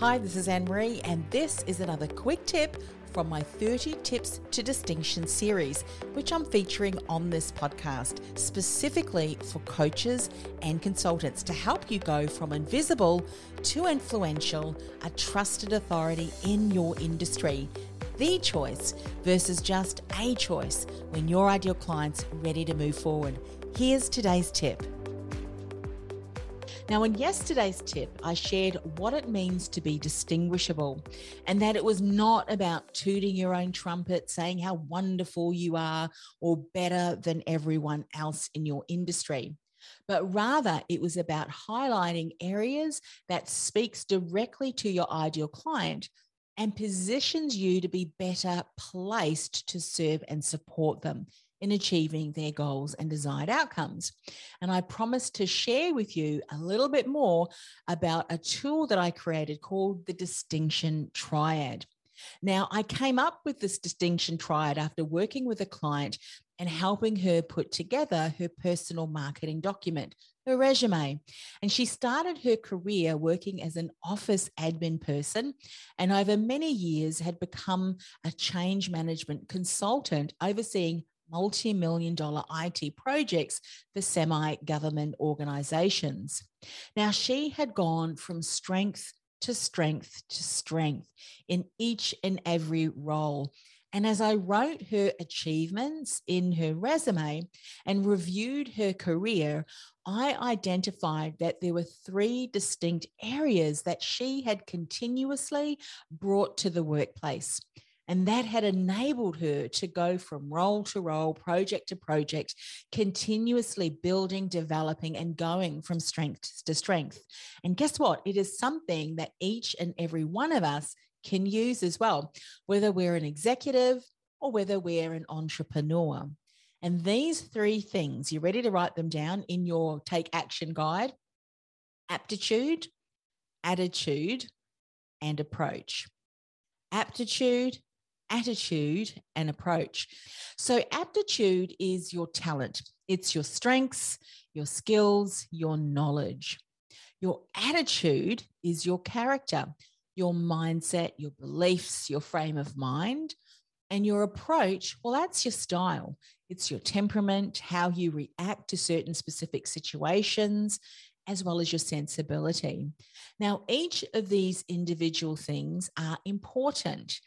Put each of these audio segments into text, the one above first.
Hi, this is Anne Marie, and this is another quick tip from my 30 Tips to Distinction series, which I'm featuring on this podcast, specifically for coaches and consultants to help you go from invisible to influential, a trusted authority in your industry. The choice versus just a choice when your ideal client's ready to move forward. Here's today's tip. Now, in yesterday's tip, I shared what it means to be distinguishable and that it was not about tooting your own trumpet, saying how wonderful you are or better than everyone else in your industry. But rather, it was about highlighting areas that speaks directly to your ideal client and positions you to be better placed to serve and support them in achieving their goals and desired outcomes. And I promised to share with you a little bit more about a tool that I created called the Distinction Triad. Now, I came up with this distinction triad after working with a client and helping her put together her personal marketing document, her resume. And she started her career working as an office admin person and over many years had become a change management consultant overseeing multi million dollar IT projects for semi government organizations. Now, she had gone from strength to strength to strength in each and every role. And as I wrote her achievements in her resume and reviewed her career, I identified that there were three distinct areas that she had continuously brought to the workplace. And that had enabled her to go from role to role, project to project, continuously building, developing, and going from strength to strength. And guess what? It is something that each and every one of us can use as well, whether we're an executive or whether we're an entrepreneur. And these three things, you're ready to write them down in your take action guide? Aptitude, attitude, and approach. Aptitude, attitude and approach. So, aptitude is your talent, it's your strengths, your skills, your knowledge. Your attitude is your character, your mindset, your beliefs, your frame of mind. And your approach, well, that's your style. It's your temperament, how you react to certain specific situations, as well as your sensibility. Now, each of these individual things are important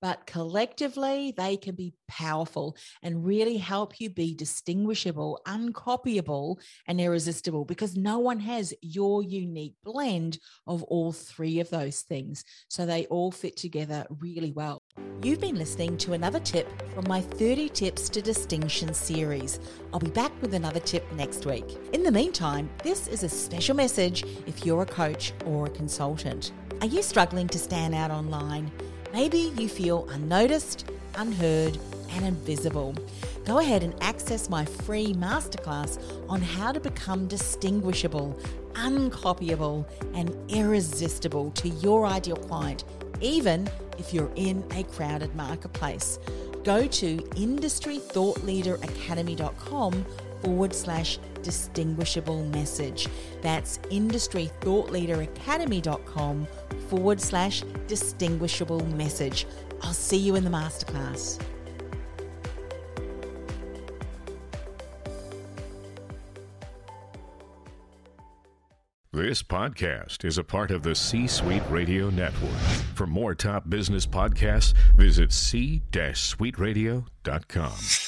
but collectively they can be powerful and really help you be distinguishable, uncopyable, and irresistible because no one has your unique blend of all three of those things. So they all fit together really well. You've been listening to another tip from my 30 Tips to Distinction series. I'll be back with another tip next week. In the meantime, this is a special message if you're a coach or a consultant. Are you struggling to stand out online? Maybe you feel unnoticed, unheard, and invisible. Go ahead and access my free masterclass on how to become distinguishable, uncopyable, and irresistible to your ideal client, even if you're in a crowded marketplace. Go to industrythoughtleaderacademy.com forward slash distinguishable message. That's industrythoughtleaderacademy.com forward slash distinguishable message. I'll see you in the masterclass. This podcast is a part of the C Suite Radio Network. For more top business podcasts, visit c-suiteradio.com.